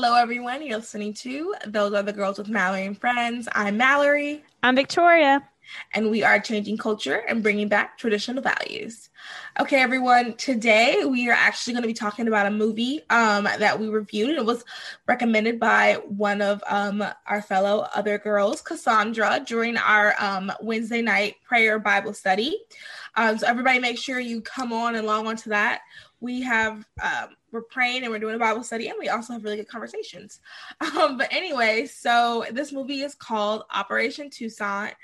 Hello, everyone. You're listening to Those Other Girls with Mallory and Friends. I'm Mallory. I'm Victoria. And we are changing culture and bringing back traditional values. Okay, everyone. Today we are actually going to be talking about a movie um, that we reviewed. It was recommended by one of um, our fellow other girls, Cassandra, during our um, Wednesday night prayer Bible study. Um, so everybody, make sure you come on and log on to that. We have um, we're praying and we're doing a Bible study, and we also have really good conversations. Um, but anyway, so this movie is called Operation Toussaint,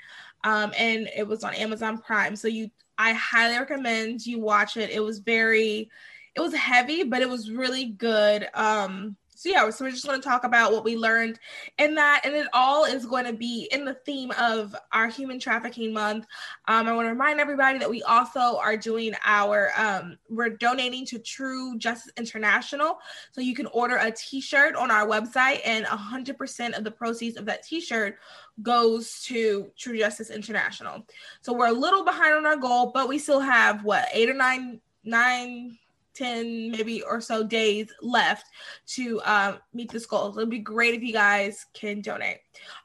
um, and it was on Amazon Prime. So you, I highly recommend you watch it. It was very, it was heavy, but it was really good. Um, so yeah, so we're just going to talk about what we learned in that, and it all is going to be in the theme of our Human Trafficking Month. Um, I want to remind everybody that we also are doing our um, we're donating to True Justice International, so you can order a T-shirt on our website, and 100% of the proceeds of that T-shirt goes to True Justice International. So we're a little behind on our goal, but we still have what eight or nine nine 10 maybe or so days left to um, meet this goal. So it'd be great if you guys can donate.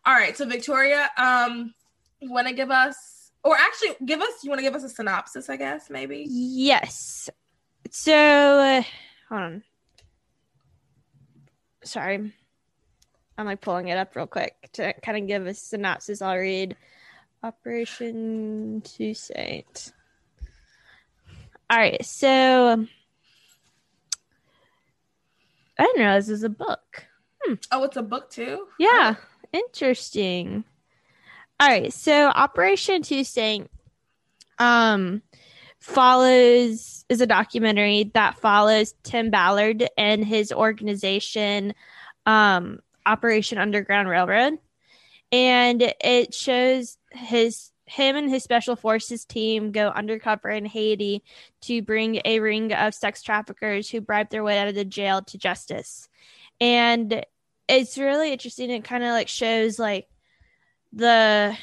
All right, so Victoria, um, you want to give us, or actually give us, you want to give us a synopsis, I guess, maybe? Yes. So, uh, hold on. Sorry. I'm like pulling it up real quick to kind of give a synopsis. I'll read Operation Toussaint. All right, so I didn't realize this was a book. Hmm. Oh, it's a book too? Yeah. Oh. Interesting. All right. So Operation Toussaint um follows is a documentary that follows Tim Ballard and his organization um Operation Underground Railroad. And it shows his him and his special forces team go undercover in Haiti to bring a ring of sex traffickers who bribe their way out of the jail to justice. And it's really interesting. It kind of like shows like the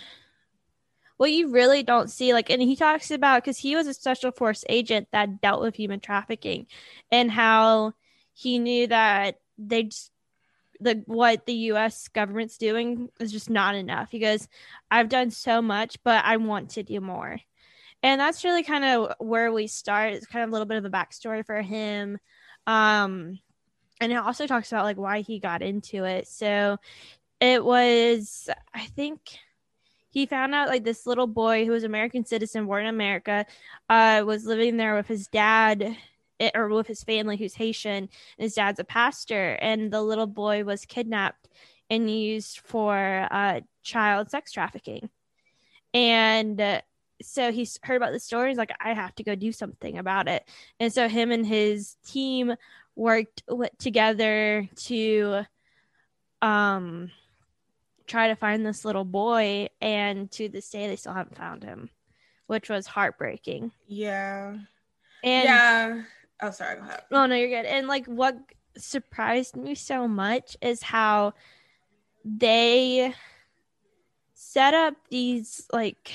what you really don't see like and he talks about because he was a special force agent that dealt with human trafficking and how he knew that they just the what the US government's doing is just not enough. He goes, I've done so much, but I want to do more. And that's really kind of where we start. It's kind of a little bit of a backstory for him. Um and it also talks about like why he got into it. So it was I think he found out like this little boy who was American citizen born in America uh was living there with his dad or with his family who's Haitian. And his dad's a pastor, and the little boy was kidnapped and used for uh, child sex trafficking. And uh, so he heard about the story. He's like, I have to go do something about it. And so him and his team worked together to um try to find this little boy and to this day they still haven't found him which was heartbreaking yeah and yeah Oh, sorry. Go ahead. Oh no, you're good. And like, what surprised me so much is how they set up these like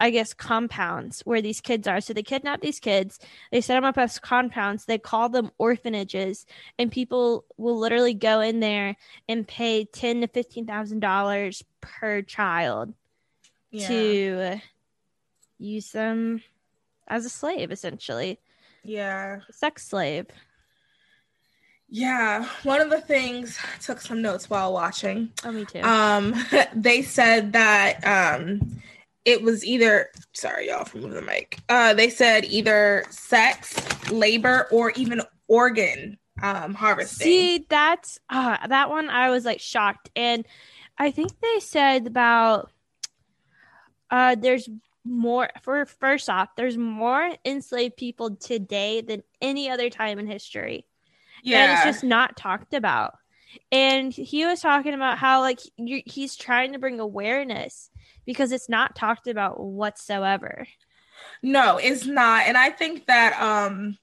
I guess compounds where these kids are. So they kidnap these kids, they set them up as compounds, they call them orphanages, and people will literally go in there and pay ten to fifteen thousand dollars per child yeah. to use them as a slave, essentially. Yeah. Sex slave. Yeah, one of the things I took some notes while watching. Oh, me too. Um, they said that um, it was either sorry, y'all, from the mic. Uh, they said either sex, labor, or even organ um harvesting. See, that's uh, that one I was like shocked, and I think they said about uh, there's more for first off, there's more enslaved people today than any other time in history. Yeah. And it's just not talked about. And he was talking about how like he's trying to bring awareness because it's not talked about whatsoever. No, it's not. And I think that um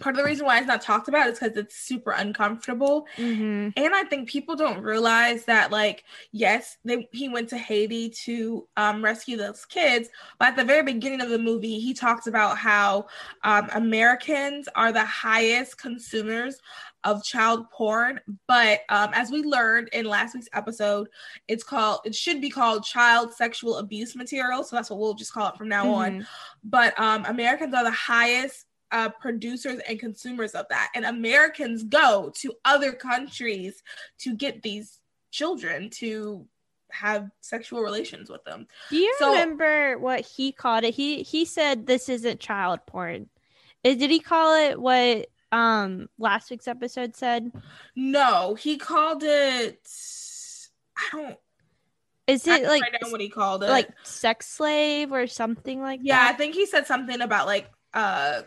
part of the reason why it's not talked about is because it's super uncomfortable. Mm-hmm. And I think people don't realize that, like, yes, they, he went to Haiti to um, rescue those kids, but at the very beginning of the movie, he talks about how um, Americans are the highest consumers of child porn. But um, as we learned in last week's episode, it's called, it should be called child sexual abuse material. So that's what we'll just call it from now on. Mhm. But um, Americans are the highest uh, producers and consumers of that. And Americans go to other countries to get these children to have sexual relations with them. Do you So- remember what he called it? He he said this isn't child porn. Uh, Did he call it what um last week's episode said? No, he called it. I don't. Is it like write down what he called it. like sex slave or something like yeah, I think he said something about like uh,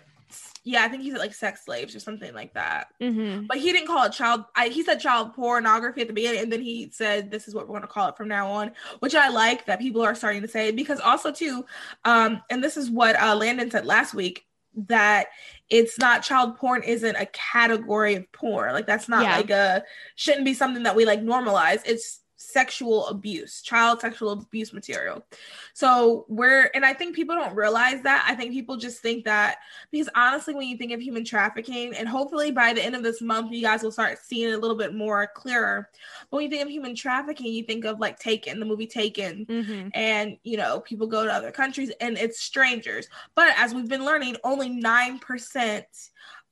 yeah, I think he said like sex slaves or something like that. Mm-hmm. But he didn't call it child. I, he said child pornography at the beginning, and then he said this is what we're going to call it from now on, which I like that people are starting to say because also too, um, and this is what uh, Landon said last week that it's not child porn isn't a category of porn like that's not Yeah. like a shouldn't be something that we like normalize it's sexual abuse child sexual abuse material. So we're and i think people don't realize that. I think people just think that because honestly when you think of human trafficking and hopefully by the end of this month you guys will start seeing it a little bit more clearer. But when you think of human trafficking you think of like taken the movie taken. Mm-hmm. and you know people go to other countries and it's strangers. But as we've been learning only 9%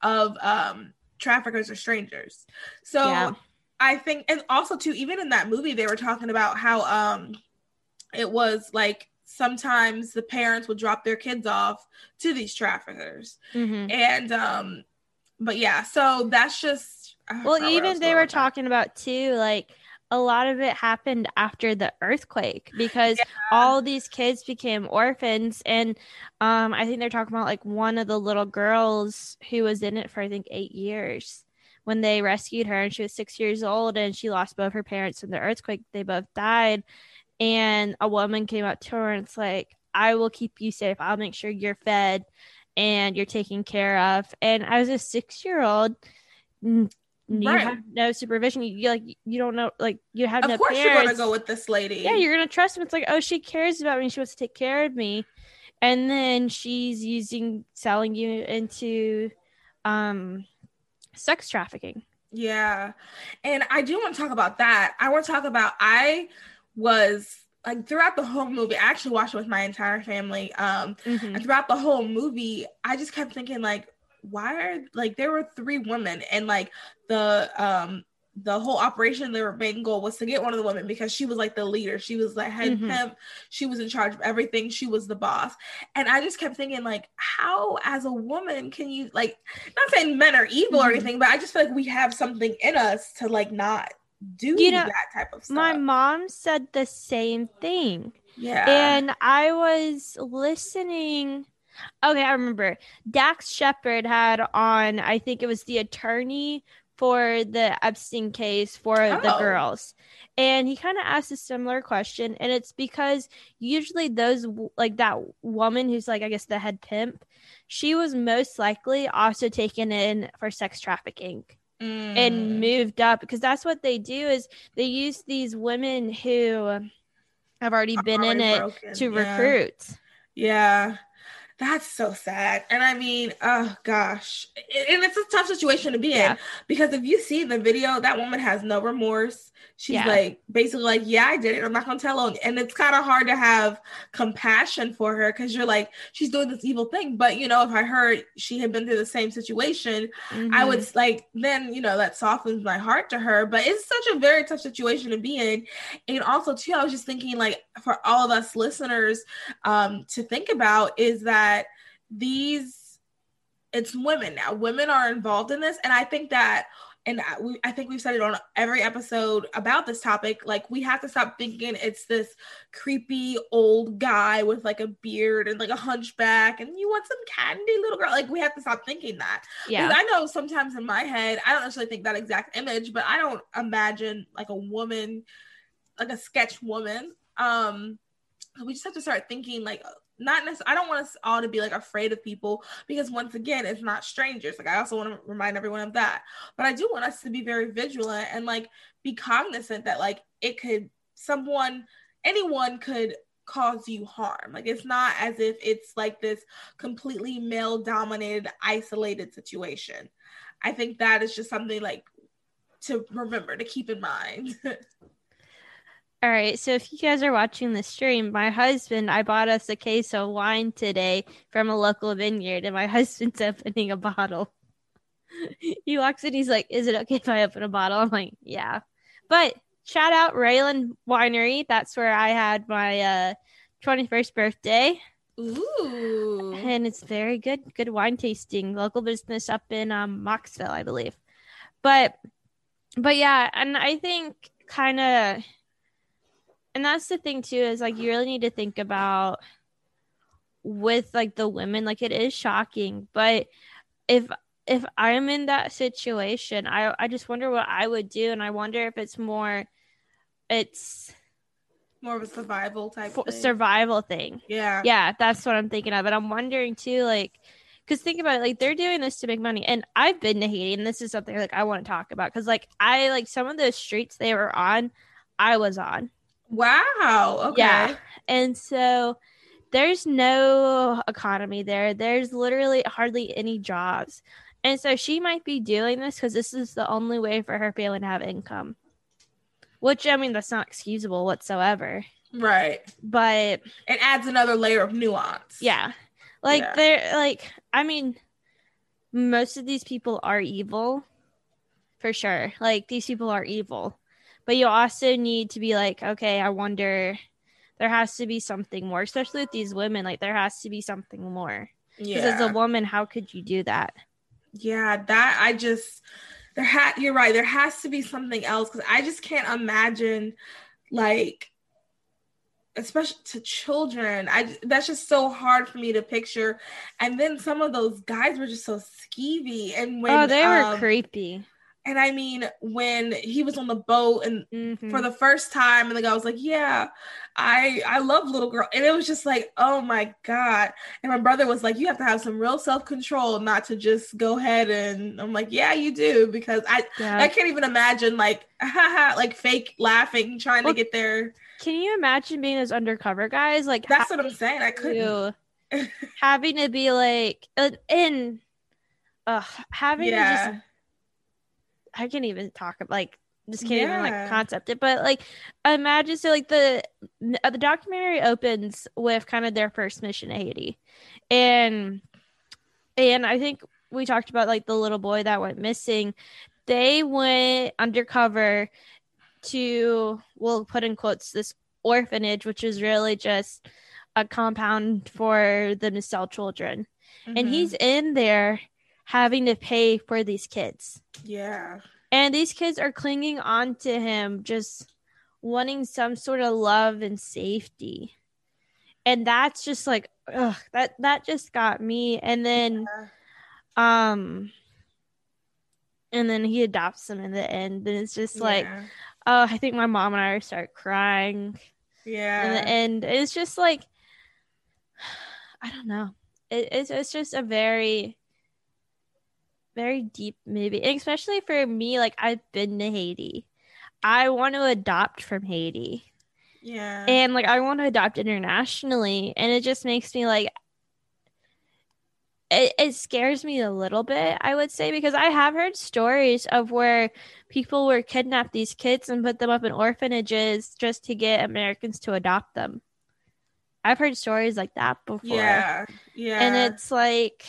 of um traffickers are strangers. So Yeah. I think and also too even in that movie they were talking about how um it was like sometimes the parents would drop their kids off to these traffickers. Mm-hmm. and um but yeah so that's just Well, forgot where I even they were talking about too, like a lot of it happened after the earthquake because all these kids became orphans, and um, I think they're talking about like one of the little girls who was in it for I think eight years when they rescued her, and she was six years old, and she lost both her parents in the earthquake. They both died, and a woman came up to her and it's like, "I will keep you safe. I'll make sure you're fed." And you're taken care of. And I was a six year old you Right. have no supervision. You, like you don't know like you have of no course parents. you're gonna go with this lady yeah, you're gonna trust him. It's like oh, she cares about me. She wants to take care of me, and then she's using selling you into um sex trafficking. Yeah. And I do want to talk about that. I want to talk about I was like throughout the whole movie, I actually watched it with my entire family. Um Mhm. and throughout the whole movie, I just kept thinking like why are like there were three women and like the um the whole operation their main goal was to get one of the women because she was like the leader she was like head Mhm. pimp she was in charge of everything she was the boss and i just kept thinking like how as a woman can you like not saying men are evil or Mhm. anything but i just feel like we have something in us to like not do You know, that type of stuff My mom said the same thing. yeah And I was listening. Okay, I remember. Dax Shepard had on, I think it was the attorney for the Epstein case for the Oh. girls. And he kind of asked a similar question. And it's because usually those, like that woman who's like, I guess the head pimp, she was most likely also taken in for sex trafficking Mm. and moved up because that's what they do is they use these women who have already been in Already it to yeah. recruit. Yeah. That's so sad. And I mean, oh gosh. And it's a tough situation to be Yeah. in because if you see the video, that woman has no remorse. She's Yeah. like basically like, yeah, I did it. I'm not gonna tell on. And it's kind of hard to have compassion for her because you're like, she's doing this evil thing. But you know, if I heard she had been through the same situation, I Mhm. would like then you know that softens my heart to her but it's such a very tough situation to be in and also too i was just thinking like for all of us listeners um to think about is that these it's women now. Women are involved in this, and I think that and we, I think we've said it on every episode about this topic. Like, we have to stop thinking it's this creepy old guy with like a beard and like a hunchback, and you want some candy, little girl. Like, we have to stop thinking that. Yeah. Because I know sometimes in my head, I don't necessarily think that exact image, but I don't imagine like a woman, like a sketch woman. Um, we just have to start thinking like not necessarily, I don't want us all to be like afraid of people because once again, it's not strangers. Like I also want to remind everyone of that. But I do want us to be very vigilant and like be cognizant that like it could someone anyone could cause you harm. Like it's not as if it's like this completely male dominated isolated situation. I think that is just something like to remember to keep in mind. All right, so if you guys are watching the stream, my husband, I bought us a case of wine today from a local vineyard, and my husband's opening a bottle. he walks in, he's like, Is it okay if I open a bottle? I'm like, Yeah. But shout out RayLen Winery. That's where I had my uh, 21st birthday. Ooh. And it's very good, good wine tasting. Local business up in um, Mocksville, I believe. But, but yeah, and I think kind of and that's the thing too is like you really need to think about with like the women like it is shocking. But if if i'm in that situation i i just wonder what i would do. And i wonder if it's more it's more of a survival type thing. survival thing. Yeah. Yeah that's what i'm thinking of. But i'm wondering too like because think about it like they're doing this to make money. And i've been to haiti and this is something like i want to talk about. Because like i like some of the streets they were on i was on Wow. Okay. Yeah. And so there's no economy there. There's literally hardly any jobs. And so she might be doing this because this is the only way for her family to have income. Which I mean that's not excusable whatsoever. Right. But it adds another layer of nuance. Yeah. Like yeah. they're like I mean most of these people are evil for sure. Like these people are evil but you also need to be like okay i wonder there has to be something more especially with these women like there has to be something more. Because yeah. as a woman how could you do that? Yeah that i just there had you're right there has to be something else because i just can't imagine like especially to children i that's just so hard for me to picture. And then some of those guys were just so skeevy and when oh they um, were creepy and I mean, when he was on the boat and mm-hmm. for the first time, and the guy was like, "Yeah, I I love little girl," and it was just like, "Oh my god!" And my brother was like, "You have to have some real self control not to just go ahead." And I'm like, "Yeah, you do," because I yeah. I can't even imagine like like fake laughing trying well, to get there. Can you imagine being those undercover guys? Like that's what I'm saying. I couldn't having to be like in, uh, having yeah. to just I can't even talk about like just can't yeah. even like concept it. But like imagine so like the uh, the documentary opens with kind of their first mission to Haiti. And and I think we talked about like the little boy that went missing. They went undercover to we'll put in quotes this orphanage, which is really just a compound for them to sell children. Mm-hmm. And he's in there having to pay for these kids. Yeah. And these kids are clinging on to him, just wanting some sort of love and safety. And that's just like, ugh, that that just got me. And then, yeah. um, and then he adopts them in the end, and it's just yeah. like, oh, I think my mom and I start crying. Yeah. In the end, it's just like, I don't know. It, it's it's just a very very deep movie, and especially for me. Like I've been to Haiti, I want to adopt from Haiti. Yeah, and like I want to adopt internationally, and it just makes me like it, it scares me a little bit, I would say, because I have heard stories of where people were kidnapped these kids and put them up in orphanages just to get Americans to adopt them. I've heard stories like that before. Yeah. Yeah. And it's like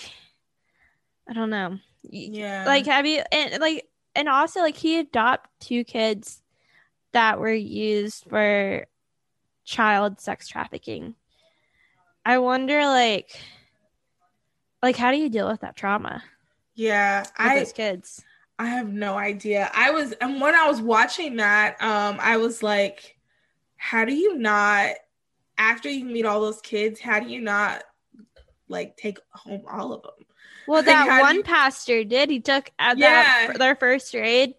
I don't know. Yeah. Like have you and like and also like he adopted two kids that were used for child sex trafficking. I wonder like like how do you deal with that trauma Yeah, I those kids? I have no idea. I was and when I was watching that, um, I was like, how do you not after you meet all those kids, how do you not like take home all of them? Well, that do one you- pastor did. He took at Yeah. that their first grade,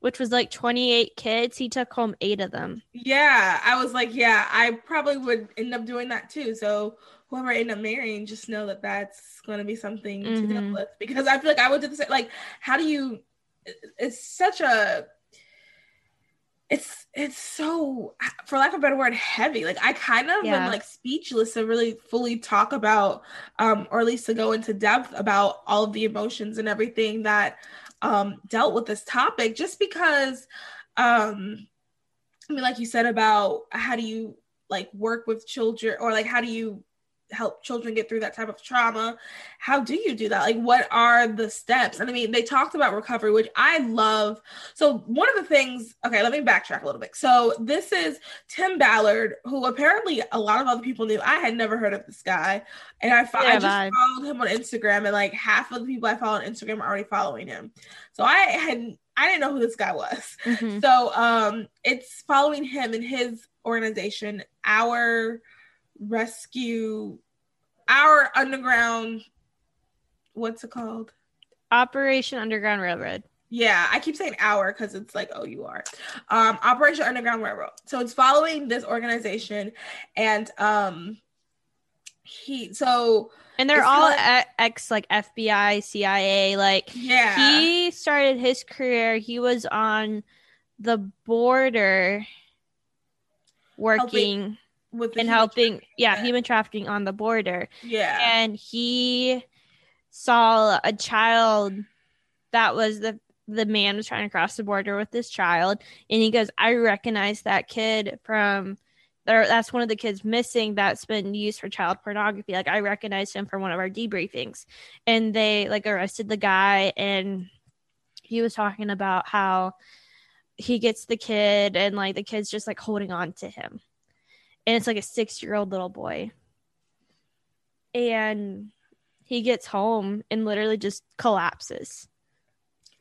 which was like 28 kids. He took home eight of them. Yeah, I was like, yeah, I probably would end up doing that too. So whoever I end up marrying, just know that that's going to be something to deal Mhm. with because I feel like I would do the same. Like, how do you? It's such a. It's it's so, for lack of a better word, heavy. Like I kind of Yeah. am like speechless to really fully talk about, um, or at least to go into depth about all of the emotions and everything that um dealt with this topic, just because, um, I mean, like you said about how do you like work with children or like how do you help children get through that type of trauma? How do you do that? Like, what are the steps? And I mean, they talked about recovery, which I love. So, one of the things, okay, let me backtrack a little bit. So, this is Tim Ballard, who apparently a lot of other people knew. I had never heard of this guy. And I, fo- I just bye. followed him on Instagram, and like half of the people I follow on Instagram are already following him. So, I had, I didn't know who this guy was. Mhm. So um it's following him and his organization, our rescue our underground what's it called? Operation Underground Railroad. Yeah, I keep saying our because it's like oh you are. Um Operation Underground Railroad. So it's following this organization and um he so And they're all kinda- e- ex like FBI, CIA. Like yeah. he started his career. He was on the border working with helping, trafficking, yeah, human trafficking on the border. Yeah. and he saw a child that was the the man was trying to cross the border with this child. And he goes i recognize that kid from there that's one of the kids missing that's been used for child pornography. Like i recognized him from one of our debriefings. And they like arrested the guy. And he was talking about how he gets the kid and like the kid's just like holding on to him and it's like a six year old little boy and he gets home and literally just collapses.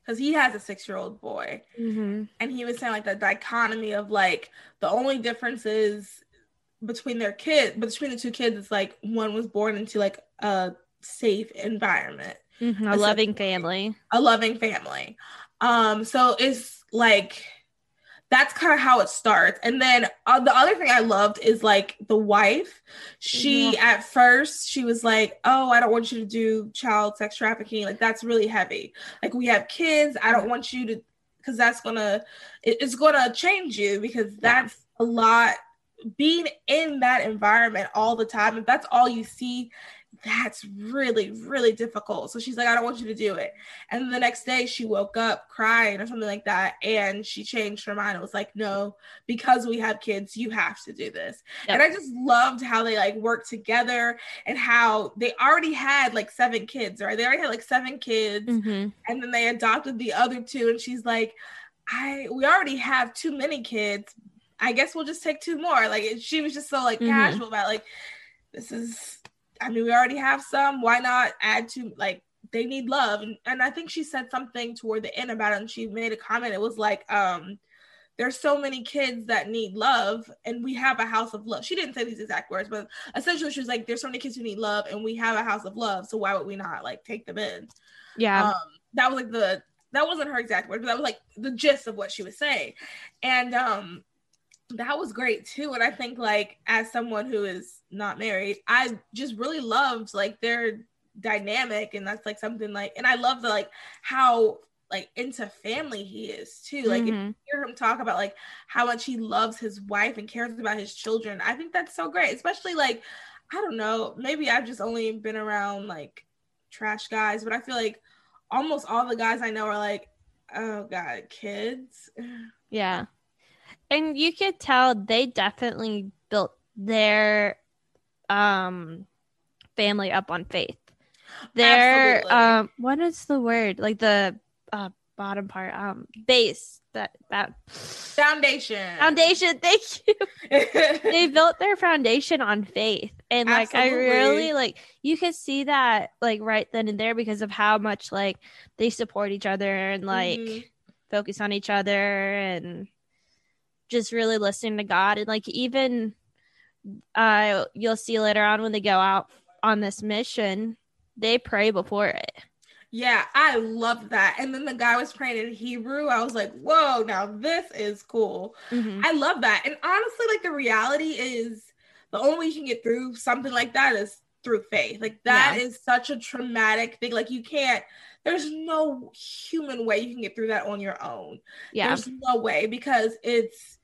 Because he has a six year old boy. Mm-hmm. and he was saying like the dichotomy of like the only difference is between their kid between the two kids it's like one was born into like a safe environment Mm-hmm. A That's loving a- family. a loving family um so it's like that's kind of how it starts. And then uh, the other thing i loved is like the wife. She at first she was like oh i don't want you to do child sex trafficking. Like that's really heavy. Like we have kids. I don't want you to because that's gonna it- it's gonna change you because that's a lot being in that environment all the time if that's all you see that's really really difficult. So she's like i don't want you to do it. And the next day she woke up crying or something like that and she changed her mind. It was like no because we have kids you have to do this. Yep. and i just loved how they like worked together and how they already had like seven kids right? They already had like seven kids Mm-hmm. and then they adopted the other two and she's like i we already have too many kids. I guess we'll just take two more. Like she was just so like Mhm. casual about like this is i mean we already have some. Why not add to like they need love. And, and i think she said something toward the end about it and she made a comment. It was like um there's so many kids that need love and we have a house of love. She didn't say these exact words but essentially she was like there's so many kids who need love and we have a house of love so why would we not like take them in? Yeah. um that was like the that wasn't her exact word but that was like the gist of what she was saying. And um that was great too. And i think like as someone who is not married i just really loved like their dynamic. And that's like something like and i love the like how like into family he is too. Like if mm-hmm. you hear him talk about like how much he loves his wife and cares about his children i think that's so great. Especially like i don't know maybe i've just only been around like trash guys but i feel like almost all the guys i know are like oh god kids. Yeah. And you could tell they definitely built their um family up on faith. Their Absolutely. um what is the word? Like the uh bottom part. Um, base that that foundation. Foundation. Thank you. they built their foundation on faith, and like Absolutely. I really like you could see that like right then and there because of how much like they support each other and like mm-hmm. focus on each other and just really listening to God and like even uh you'll see later on when they go out on this mission, they pray before it. Yeah, I love that. And then the guy was praying in Hebrew. I was like, whoa, now this is cool. Mm-hmm. I love that. And honestly, like the reality is the only way you can get through something like that is through faith. Like that yeah. is such a traumatic thing. Like you can't, there's no human way you can get through that on your own. Yeah. There's no way because it's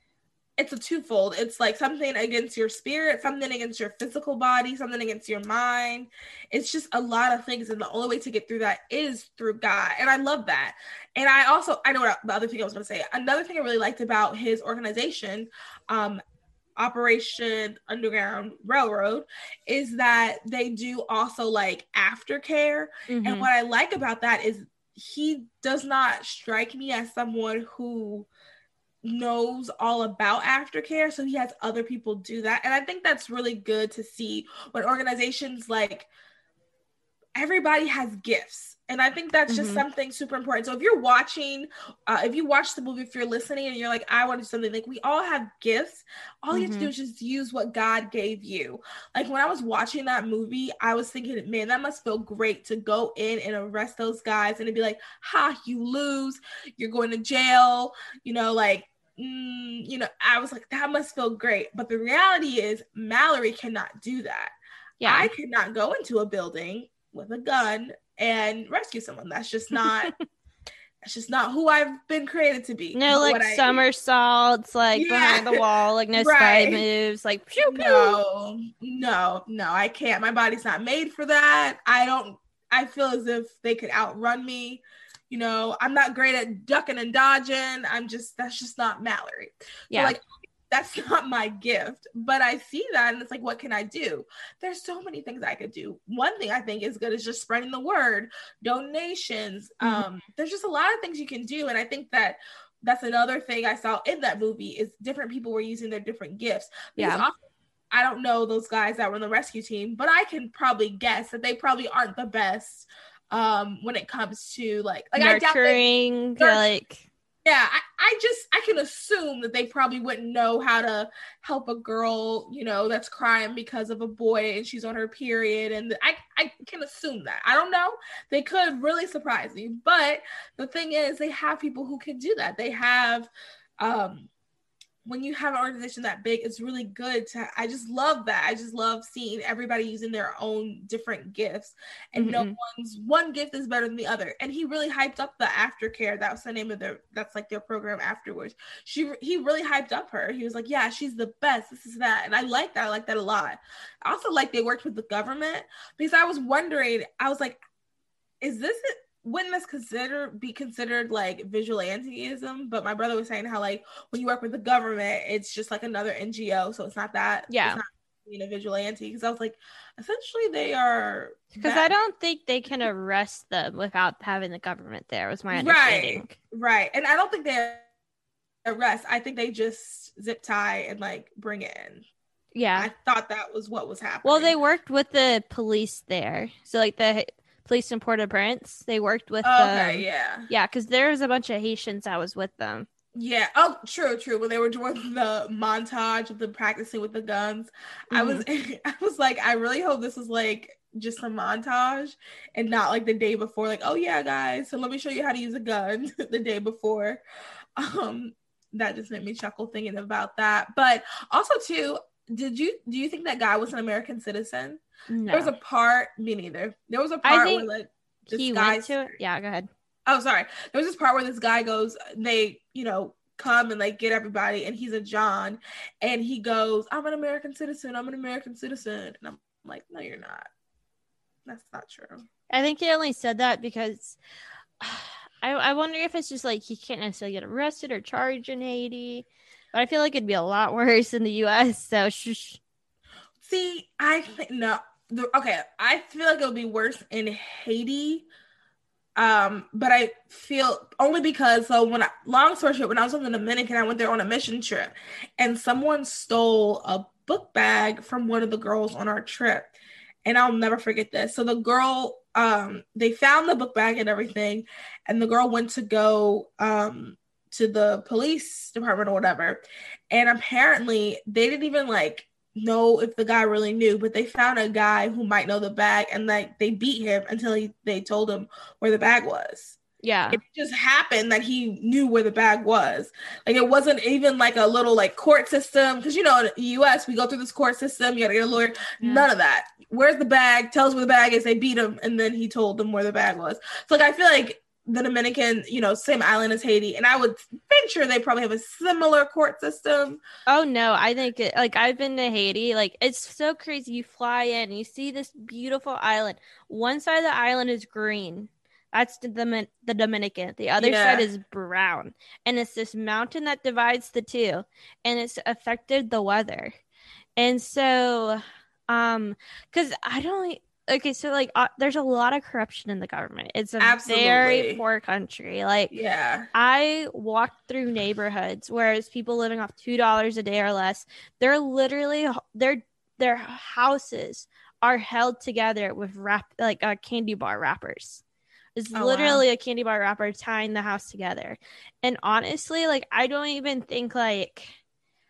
it's a twofold. It's like something against your spirit, something against your physical body, something against your mind. It's just a lot of things. And the only way to get through that is through God. And I love that. And I also, I know what the other thing I was going to say. Another thing I really liked about his organization, um, Operation Underground Railroad, is that they do also like aftercare. Mm-hmm. And what I like about that is he does not strike me as someone who knows all about aftercare so he has other people do that and i think that's really good to see when organizations like everybody has gifts and i think that's just mm-hmm. something super important so if you're watching uh, if you watch the movie if you're listening and you're like i want to do something like we all have gifts all mm-hmm. you have to do mm-hmm. is just use what god gave you like when i was watching that movie i was thinking man that must feel great to go in and arrest those guys and to be like ha you lose you're going to jail you know like mm, you know, I was like, that must feel great. But the reality is, Mallory cannot do that. Yeah. I cannot go into a building with a gun and rescue someone. That's just not. that's just not who I've been created to be. No, like somersaults, like yeah. behind the wall, like no right. spy moves, like pew, pew. no, no, no. I can't. My body's not made for that. I don't. I feel as if they could outrun me you know, I'm not great at ducking and dodging. I'm just that's just not Mallory. Yeah. So like that's not my gift, but I see that and it's like, what can I do? There's so many things I could do. One thing I think is good is just spreading the word, donations. Mm-hmm. Um, there's just a lot of things you can do, and I think that that's another thing I saw in that movie is different people were using their different gifts. Because yeah. I don't know those guys that were in the rescue team, but I can probably guess that they probably aren't the best um when it comes to like like nurturing I like yeah I, I just i can assume that they probably wouldn't know how to help a girl you know that's crying because of a boy and she's on her period. And i i can assume that. I don't know. They could really surprise me. But the thing is they have people who can do that. They have um when you have an organization that big, it's really good to. I just love that. I just love seeing everybody using their own different gifts, and mm-hmm. no one's one gift is better than the other. And he really hyped up the aftercare. That was the name of their. That's like their program afterwards. She he really hyped up her. He was like, "Yeah, she's the best. This is that," and I like that. I like that a lot. I also like they worked with the government because I was wondering. I was like, "Is this?" It? Wouldn't this consider be considered like vigilanteism? But my brother was saying how like when you work with the government, it's just like another NGO, so it's not that. Yeah. Not being a vigilante because I was like, essentially they are. Because I don't think they can arrest them without having the government there. Was my understanding. Right. Right, and I don't think they arrest. I think they just zip tie and like bring it in. Yeah. I thought that was what was happening. Well, they worked with the police there. So like the police in Port-au-Prince. They worked with okay, them. yeah. Yeah, because there was a bunch of Haitians I was with them. Yeah. Oh, true, true. When they were doing the montage of the practicing with the guns, mm-hmm. I was I was like, I really hope this is like just a montage and not like the day before, like, oh yeah, guys, so let me show you how to use a gun the day before. Um, that just made me chuckle thinking about that. But also too, did you do you think that guy was an American citizen? No. There was a part, me neither. There was a part where like he went to it. Yeah, go ahead. Oh, sorry. There was this part where this guy goes, they, you know, come and like get everybody, and he's a John, and he goes, "I'm an American citizen. I'm an American citizen," and I'm like, "No, you're not. That's not true." I think he only said that because I, I wonder if it's just like he can't necessarily get arrested or charged in Haiti, but I feel like it'd be a lot worse in the U.S. So. See, I think no the, okay, I feel like it'll be worse in Haiti Um, but I feel only because so when I long story short, when I was in the Dominican, I went there on a mission trip and someone stole a book bag from one of the girls on our trip. And I'll never forget this. So the girl, um, they found the book bag and everything, and the girl went to go um to the police department or whatever. And apparently they didn't even like know if the guy really knew, but they found a guy who might know the bag and like they beat him until he they told him where the bag was. Yeah. It just happened that he knew where the bag was. Like it wasn't even like a little like court system because you know in the US we go through this court system. You gotta get a lawyer. Yeah. None of that. Where's the bag? Tell us where the bag is. They beat him, and then he told them where the bag was. So like I feel like the Dominican, you know, same island as Haiti, and I would venture they probably have a similar court system. Oh no, I think it, like I've been to Haiti. Like it's so crazy. You fly in, you see this beautiful island. One side of the island is green. That's the the Dominican. The other Yeah. side is brown, and it's this mountain that divides the two, and it's affected the weather. And so, um, because I don't. Okay, so like, uh, there's a lot of corruption in the government. It's a very poor country. Like, Yeah. I walked through neighborhoods where it's people living off two dollars a day or less. They're literally their their houses are held together with wrap like uh, candy bar wrappers. It's Oh, wow. literally a candy bar wrapper tying the house together. And honestly, like I don't even think like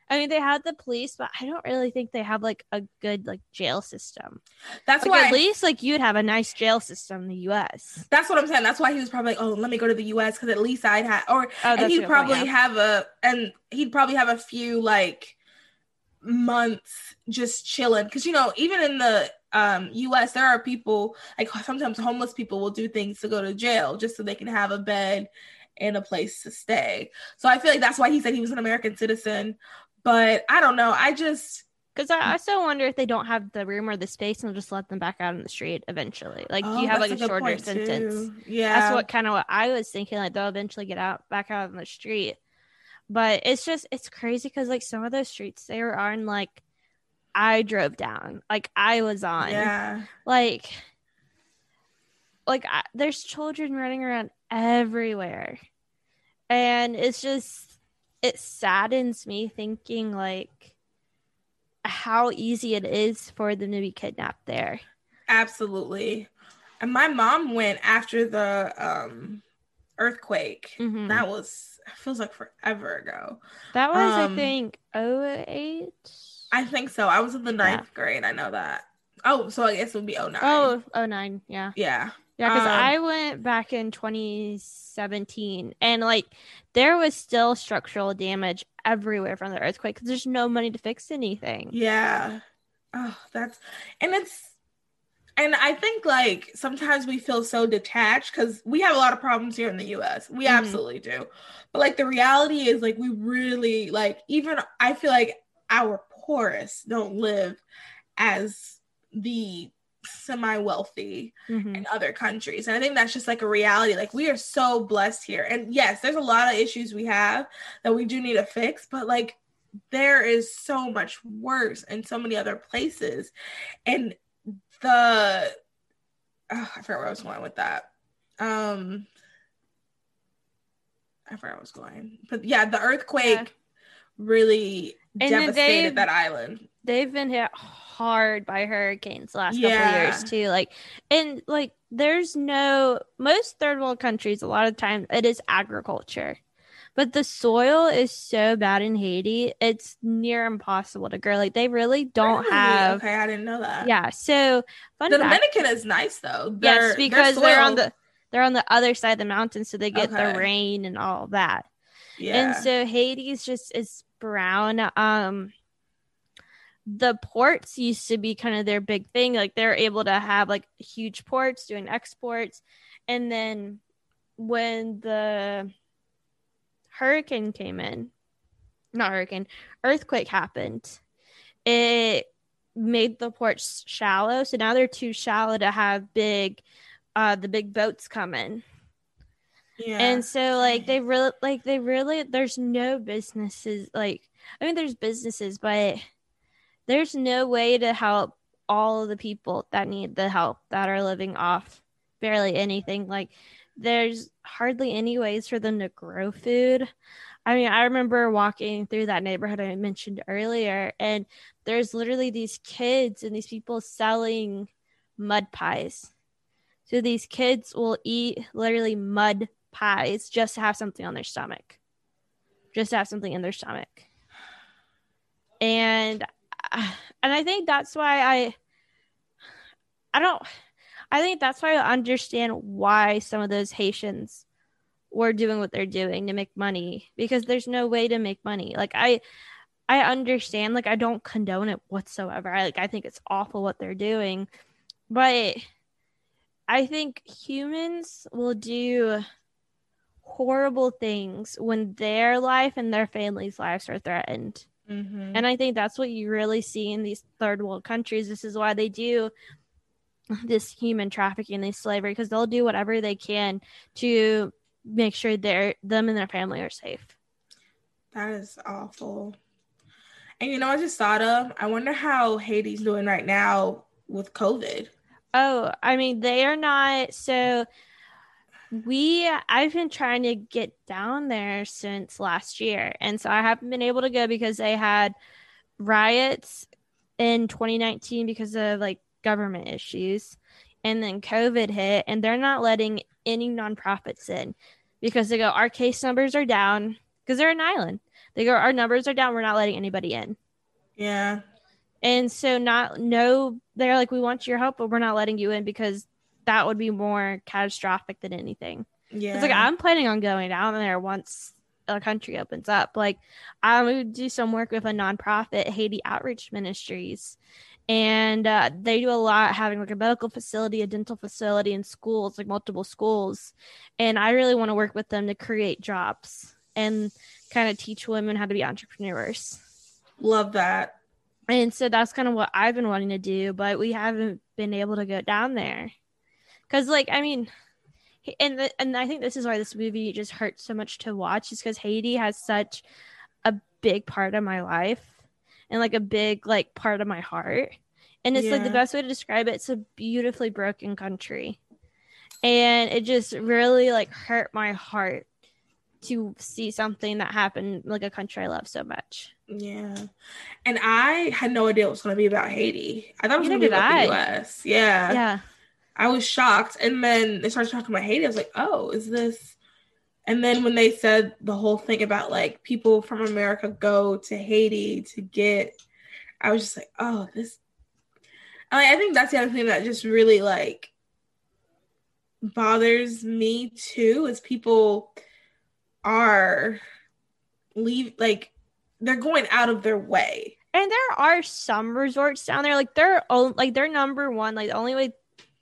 I mean they have the police, but I don't really think they have like a good like jail system. That's Like why at least like you'd have a nice jail system in the US. that's what I'm saying. That's why he was probably like, oh, let me go to the US because at least I'd have or Oh, and he'd good point, probably yeah. have a and he'd probably have a few like months just chilling because you know even in the um us there are people like sometimes homeless people will do things to go to jail just so they can have a bed and a place to stay so i feel like that's why he said he was an american citizen but i don't know i just Because I also wonder if they don't have the room or the space and they'll just let them back out on the street eventually. Like, Oh, you have like a good shorter sentence? too. yeah That's what kind of what I was thinking. Like, they'll eventually get out back out on the street. But it's just, it's crazy because like some of those streets they were on, like, I drove down, like, I was on. yeah Like, like I, there's children running around everywhere. And it's just, it saddens me thinking like how easy it is for them to be kidnapped there. absolutely and my mom went after the um earthquake Mhm. that was feels like forever ago That was, Um, I think, 08. I think so. I was in the ninth grade. I know that. Oh, so I guess it would be 09. Oh, 09. Yeah. yeah. Yeah, because Um, I went back in 2017 and like there was still structural damage everywhere from the earthquake because there's no money to fix anything. Yeah. Oh, that's and it's and I think like sometimes we feel so detached because we have a lot of problems here in the US. We Mhm. absolutely do. But like the reality is like we really like even I feel like our poorest don't live as the semi wealthy Mhm. in other countries. And I think that's just like a reality. Like we are so blessed here. And yes, there's a lot of issues we have that we do need to fix, but like there is so much worse in so many other places. And the oh, I forgot where I was going with that. Um I forgot where I was going. But yeah, the earthquake Yeah. really And devastated that island. They've been hit hard by hurricanes the last couple Yeah. of years too. Like and like there's no most third world countries a lot of times it is agriculture. But the soil is so bad in Haiti, it's near impossible to grow. Like they really don't Really? have Okay, I didn't know that. Yeah, so The fact- Dominican is nice though. yes, Their- because they're on the they're on the other side of the mountain, so they get Okay. the rain and all that. yeah. And so Haiti just is brown. Um the ports used to be kind of their big thing. Like they're able to have like huge ports doing exports. And then when the hurricane came in, not hurricane, earthquake happened, it made the ports shallow. So now they're too shallow to have big uh the big boats come in. yeah. And so like they really like they really there's no businesses like I mean there's businesses but there's no way to help all of the people that need the help that are living off barely anything like there's hardly any ways for them to grow food. I mean, I remember walking through that neighborhood I mentioned earlier, and there's literally these kids and these people selling mud pies. So these kids will eat literally mud pies just to have something on their stomach, just to have something in their stomach. And and I think that's why I I don't I think that's why I understand why some of those Haitians were doing what they're doing to make money because there's no way to make money. Like I I understand like I don't condone it whatsoever. I like I think it's awful what they're doing. But I think humans will do horrible things when their life and their family's lives are threatened. Mm-hmm. And I think that's what you really see in these third world countries. This is why they do this human trafficking, this slavery, because they'll do whatever they can to make sure they're them and their family are safe. That is awful. And you know, I just thought of, I wonder how Haiti's doing right now with COVID. Oh, I mean, they are not so we I've been trying to get down there since last year. And so I haven't been able to go because they had riots in 2019 because of like government issues. And then COVID hit, and they're not letting any nonprofits in because they go, Our case numbers are down because they're an island. They go, Our numbers are down. We're not letting anybody in. Yeah. And so, not, no, they're like, We want your help, but we're not letting you in because that would be more catastrophic than anything. Yeah. It's like, I'm planning on going down there once the country opens up. Like, I would do some work with a nonprofit, Haiti Outreach Ministries, and uh, they do a lot having like a medical facility a dental facility and schools like multiple schools and i really want to work with them to create jobs and kind of teach women how to be entrepreneurs love that and so that's kind of what i've been wanting to do but we haven't been able to go down there because like i mean and the, and i think this is why this movie just hurts so much to watch is because haiti has such a big part of my life and like a big like part of my heart. And it's yeah. like the best way to describe it. It's a beautifully broken country. And it just really like hurt my heart to see something that happened like a country I love so much. Yeah. And I had no idea it was gonna be about Haiti. I thought it was gonna be about I. the US. Yeah. Yeah. I was shocked. And then they started talking about Haiti. I was like, oh, is this and then when they said the whole thing about like people from America go to Haiti to get, I was just like, oh, this. I, I think that's the other thing that just really like bothers me too is people are leave like they're going out of their way. And there are some resorts down there, like they're like their number one, like the only way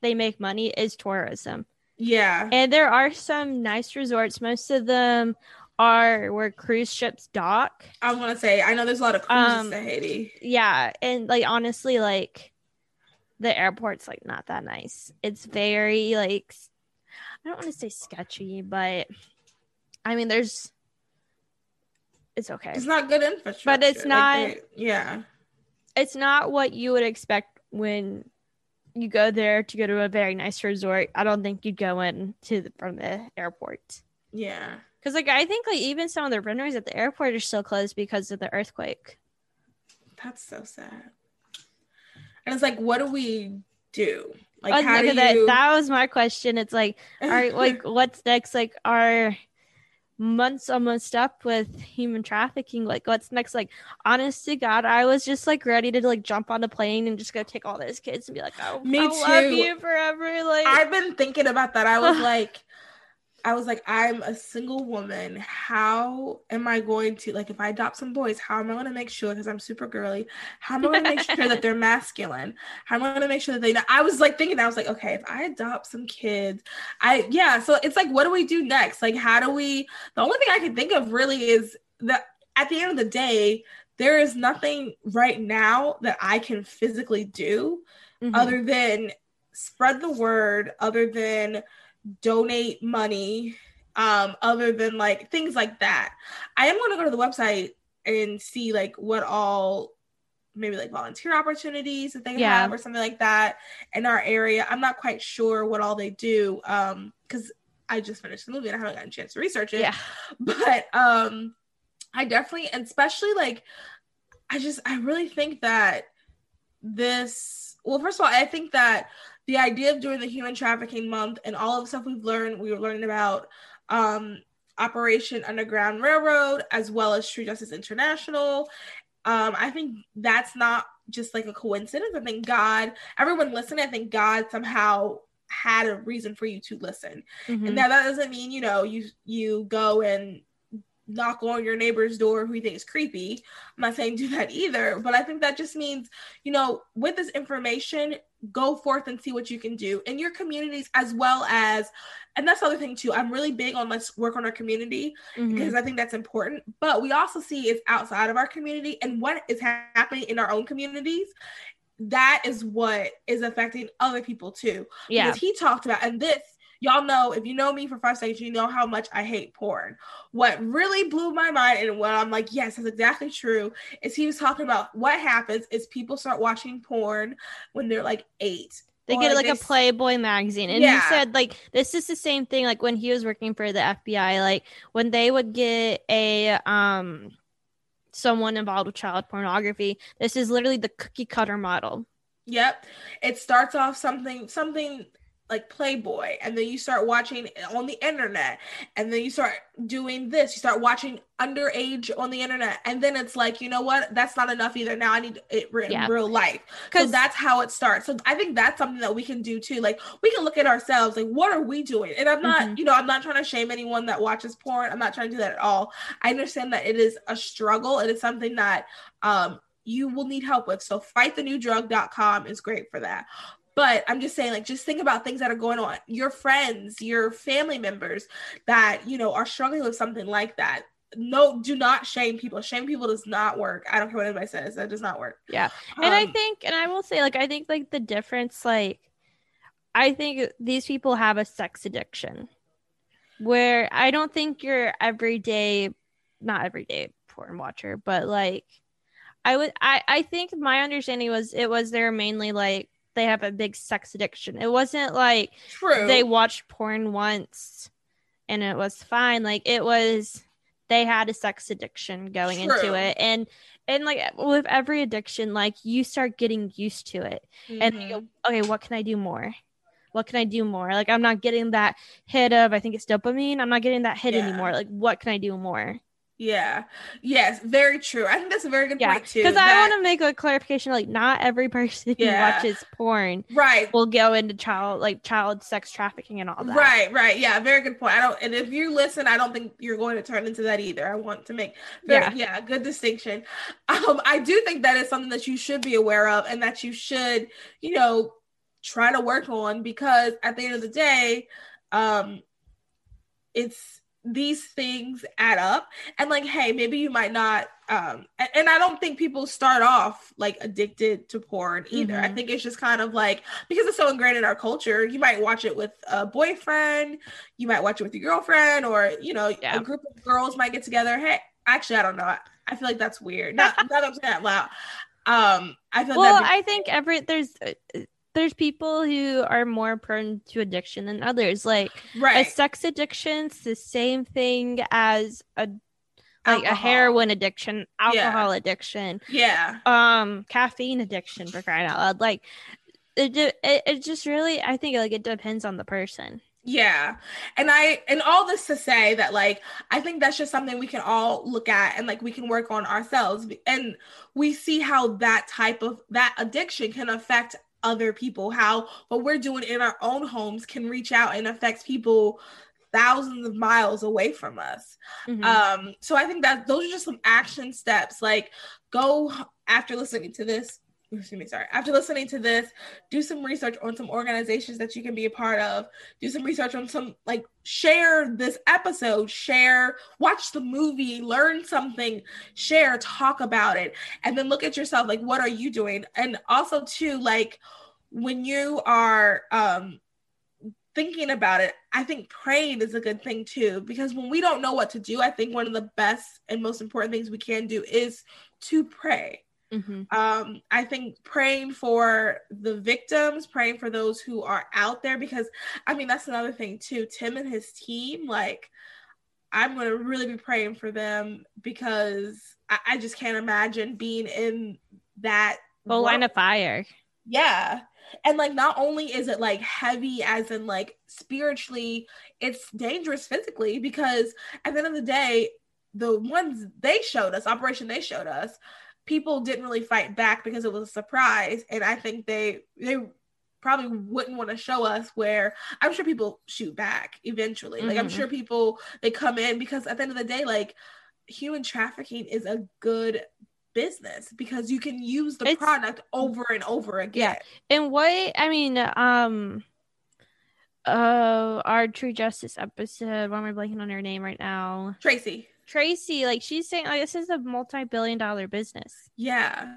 they make money is tourism. Yeah. And there are some nice resorts. Most of them are where cruise ships dock. I was gonna say, I know there's a lot of cruises um, to Haiti. Yeah, and like honestly, like the airport's like not that nice. It's very like I don't want to say sketchy, but I mean there's it's okay. It's not good infrastructure. But it's not like yeah. It's not what you would expect when you go there to go to a very nice resort, I don't think you'd go in to the, from the airport. Yeah, because like I think like even some of the runways at the airport are still closed because of the earthquake. That's so sad. And it's like, what do we do? Like, oh, how do you... that, that was my question. It's like, all right, like, what's next? Like, are months almost up with human trafficking like what's next? Like honest to god i was just like ready to like jump on the plane and just go take all those kids and be like oh me I too. love you forever like i've been thinking about that. I was like I was like, I'm a single woman. How am I going to like if I adopt some boys? How am I going to make sure because I'm super girly? How am I going to make sure that they're masculine? How am I going to make sure that they? Know? I was like thinking, I was like, okay, if I adopt some kids, I yeah. So it's like, what do we do next? Like, how do we? The only thing I can think of really is that at the end of the day, there is nothing right now that I can physically do mm-hmm. other than spread the word, other than donate money um other than like things like that i am going to go to the website and see like what all maybe like volunteer opportunities that they yeah. have or something like that in our area i'm not quite sure what all they do um because I just finished the movie and I haven't gotten a chance to research it. Yeah. But um I definitely and especially like I just I really think that this well first of all I think that the idea of doing the human trafficking month and all of the stuff we've learned we were learning about um Operation Underground Railroad as well as True Justice International um I think that's not just like a coincidence I think God everyone listening I think God somehow had a reason for you to listen Mhm. and now that doesn't mean you know you you go and knock on your neighbor's door who you think is creepy. I'm not saying do that either, but I think that just means you know with this information, go forth and see what you can do in your communities as well as. And that's the other thing too. I'm really big on let's work on our community Mhm. because I think that's important. But we also see it's outside of our community and what is happening in our own communities. That is what is affecting other people too yeah. because he talked about and this y'all know if you know me for five seconds you know how much i hate porn what really blew my mind and what i'm like yes that's exactly true is he was talking about what happens is people start watching porn when they're like eight They get like they a Playboy magazine. And Yeah. he said like this is the same thing like when he was working for the FBI, like when they would get a um someone involved with child pornography, this is literally the cookie cutter model. Yep. It starts off something something like Playboy and then you start watching on the internet and then you start doing this you start watching underage on the internet and then it's like you know what? That's not enough either. Now I need it re- Yeah. in real life. Because 'Cause- that's how it starts. So I think that's something that we can do too. Like we can look at ourselves like what are we doing? And I'm not Mhm. you know I'm not trying to shame anyone that watches porn. I'm not trying to do that at all. I understand that it is a struggle. It is something that um you will need help with. So fightthenewdrug.com is great for that. But I'm just saying, like, just think about things that are going on. Your friends, your family members that, you know, are struggling with something like that. No, do not shame people. Shame people does not work. I don't care what anybody says. That does not work. Yeah. and I Um, think and I will say like I think like the difference like I think these people have a sex addiction where I don't think your everyday not everyday porn watcher, but like I would I I think my understanding was it was they're mainly like they have a big sex addiction. It wasn't like true. they watched porn once and it was fine. Like it was they had a sex addiction going True. into it. And and like with every addiction, like you start getting used to it. And you Mhm. go, okay, what can I do more? What can I do more? Like I'm not getting that hit of I think it's dopamine. I'm not getting that hit Yeah. anymore. Like what can I do more? Yeah. Yes, very true. I think that's a very good Yeah. point too. Because I want to make a clarification. Like not every person Yeah. who watches porn Right. will go into child like child sex trafficking and all that. Right, right. Yeah, very good point. I don't and if you listen, I don't think you're going to turn into that either. I want to make very, Yeah. yeah, good distinction. Um, I do think that is something that you should be aware of and that you should, you know, try to work on because at the end of the day, um, it's these things add up. And like hey maybe you might not um and, and i don't think people start off like addicted to porn either. I Mhm. think it's just kind of like because it's so ingrained in our culture you might watch it with a boyfriend you might watch it with your girlfriend or you know Yeah. a group of girls might get together. Hey actually i don't know. I, I feel like that's weird. Not, not that i'm saying that loud. Um i feel well be- i think every there's uh, there's people who are more prone to addiction than others. Like a right. sex addiction's the same thing as a like a heroin addiction alcohol addiction yeah. um caffeine addiction for crying out loud. Like it, it, it just really i think like it depends on the person. Yeah. And I and all this to say that like I think that's just something we can all look at and like we can work on ourselves. And we see how that type of that addiction can affect other people how what we're doing in our own homes can reach out and affect people thousands of miles away from us. Mhm. Um so I think that those are just some action steps like go after listening to this excuse me sorry. After listening to this do some research on some organizations that you can be a part of. Do some research on some like share this episode. Share watch the movie. Learn something. Share talk about it. And then look at yourself like what are you doing? And also too like when you are um thinking about it i think praying is a good thing too because when we don't know what to do i think one of the best and most important things we can do is to pray Mm-hmm. Um, I think praying for the victims, praying for those who are out there, because I mean, that's another thing too. Tim and his team, like, I'm going to really be praying for them because I, I just can't imagine being in that Full line of fire. Yeah. And like not only is it like heavy as in like spiritually, it's dangerous physically because at the end of the day, the ones they showed us, Operation they showed us, people didn't really fight back because it was a surprise. And I think they they probably wouldn't want to show us where I'm sure people shoot back eventually. Like I'm Mhm. sure people they come in because at the end of the day, like human trafficking is a good business because you can use the It's- product over and over again. And what I mean, um, uh, our True Justice episode. Why am I blanking on her name right now? Tracy. Tracy, like she's saying, like this is a multi-billion-dollar business. Yeah.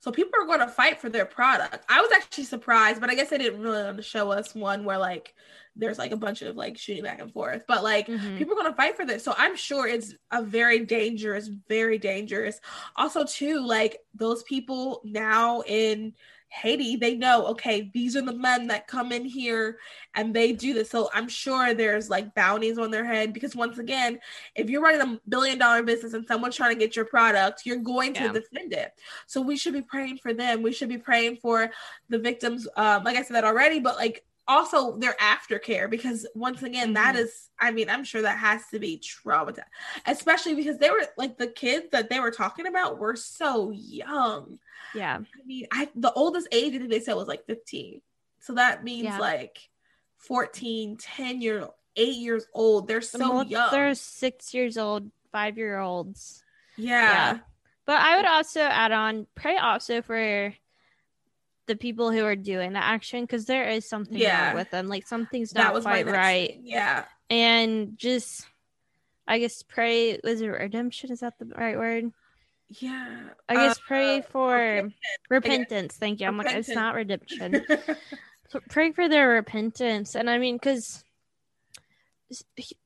So people are going to fight for their product. I was actually surprised, but I guess they didn't really want to show us one where like there's like a bunch of like shooting back and forth. But like Mhm. people are going to fight for this. So I'm sure it's a very dangerous, very dangerous. Also, too, like those people now in Haiti, they know, okay, these are the men that come in here and they do this. So I'm sure there's like bounties on their head because once again, if you're running a billion dollar business and someone's trying to get your product, you're going to Yeah. defend it. So we should be praying for them. We should be praying for the victims. Um, like I said that already, but like also their aftercare because once again, that Mhm. is, I mean, I'm sure that has to be traumatized, especially because they were like the kids that they were talking about were so young. Yeah, I mean, I the oldest age I think they said was like 15. So that means Yeah. like 14, 10 year, eight years old. They're The so mul- young. They're six years old, five-year-olds. yeah. Yeah. But I would also add on pray also for the people who are doing the action because there is something Yeah. wrong with them. Like something's not quite next right. Yeah. And just I guess pray was it redemption? Is that the right word? Yeah. I guess Uh, pray for repentance, repentance. Thank you. I'm like, it's not redemption. So pray for their repentance. And I mean, because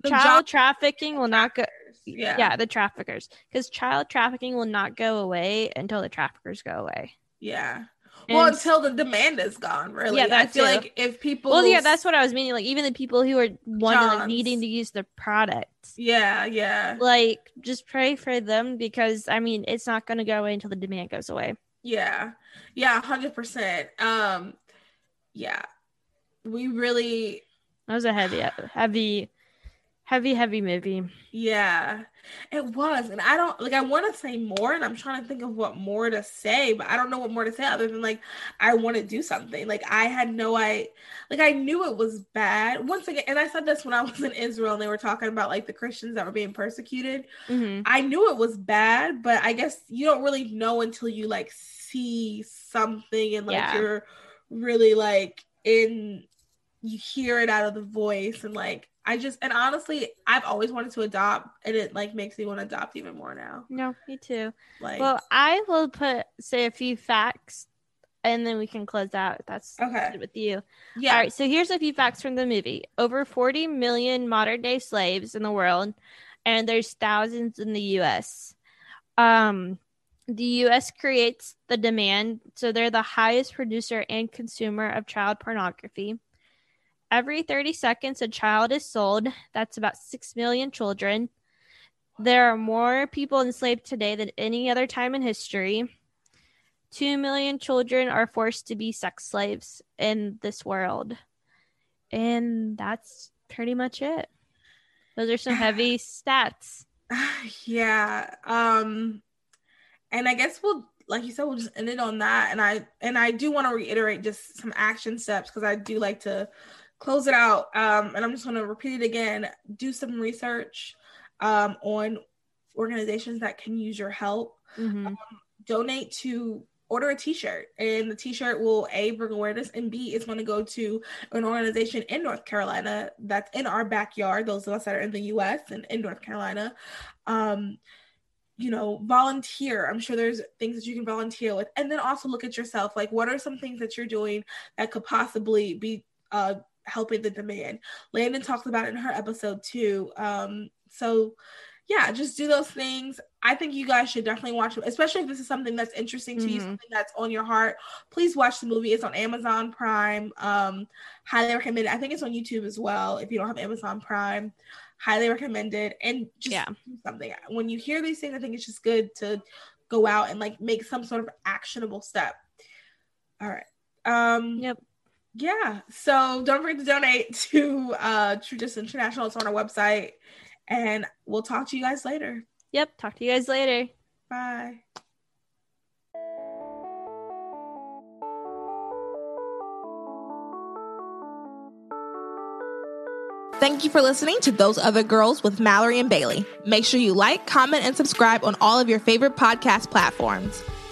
child trafficking will not go. yeah. Yeah, the traffickers. Because child trafficking will not go away until the traffickers go away. Yeah. Well, And- until the demand is gone, really. Yeah, I feel too. like if people well, yeah, that's what I was meaning. Like, even the people who are one like, needing to use the product, Yeah, yeah. like, just pray for them because I mean, it's not going to go away until the demand goes away. Yeah. Yeah, 100%. Um yeah. We really That was a heavy, heavy, heavy, heavy movie. Yeah, it was. And I don't like, I want to say more, and I'm trying to think of what more to say, but I don't know what more to say other than like, I want to do something. Like, I had no I like, I knew it was bad. Once again, and I said this when I was in Israel and they were talking about like the Christians that were being persecuted. hmm I knew it was bad, but I guess you don't really know until you like see something and like Yeah. you're really like in you hear it out of the voice and like I just and honestly I've always wanted to adopt and it like makes me want to adopt even more now. No, me too. Like Well, I will put say a few facts, and then we can close out. That's Okay. good with you. yeah. All right, so here's a few facts from the movie. Over 40 million modern day slaves in the world, and there's thousands in the US. Um, the US creates the demand, so they're the highest producer and consumer of child pornography. Every 30 seconds, a child is sold. That's about 6 million children. There are more people enslaved today than any other time in history. 2 million children are forced to be sex slaves in this world. And that's pretty much it. Those are some heavy stats. yeah. Um and I guess we'll like you said we'll just end it on that and I and I do want to reiterate just some action steps because I do like to close it out um and I'm just going to repeat it again. Do some research um on organizations that can use your help. Mhm. donate to order a t-shirt and the t-shirt will a bring awareness and b is going to go to an organization in north carolina that's in our backyard those of us that are in the us and in north carolina. Um you know volunteer. I'm sure there's things that you can volunteer with. And then also look at yourself. Like what are some things that you're doing that could possibly be uh helping the demand landon talks about it in her episode too um so yeah, just do those things. I think you guys should definitely watch especially if this is something that's interesting to you, Mhm. something that's on your heart. Please watch the movie. It's on Amazon Prime. Um, highly recommend it. I think it's on YouTube as well. If you don't have Amazon Prime, highly recommended. And just Yeah. do something. When you hear these things, I think it's just good to go out and like make some sort of actionable step. All right. Um, Yep. Yeah. So don't forget to donate to uh True Justice International. It's on our website. And we'll talk to you guys later. Yep. Talk to you guys later. Bye. Thank you for listening to Those Other Girls with Mallory and Bailey. Make sure you like, comment, and subscribe on all of your favorite podcast platforms.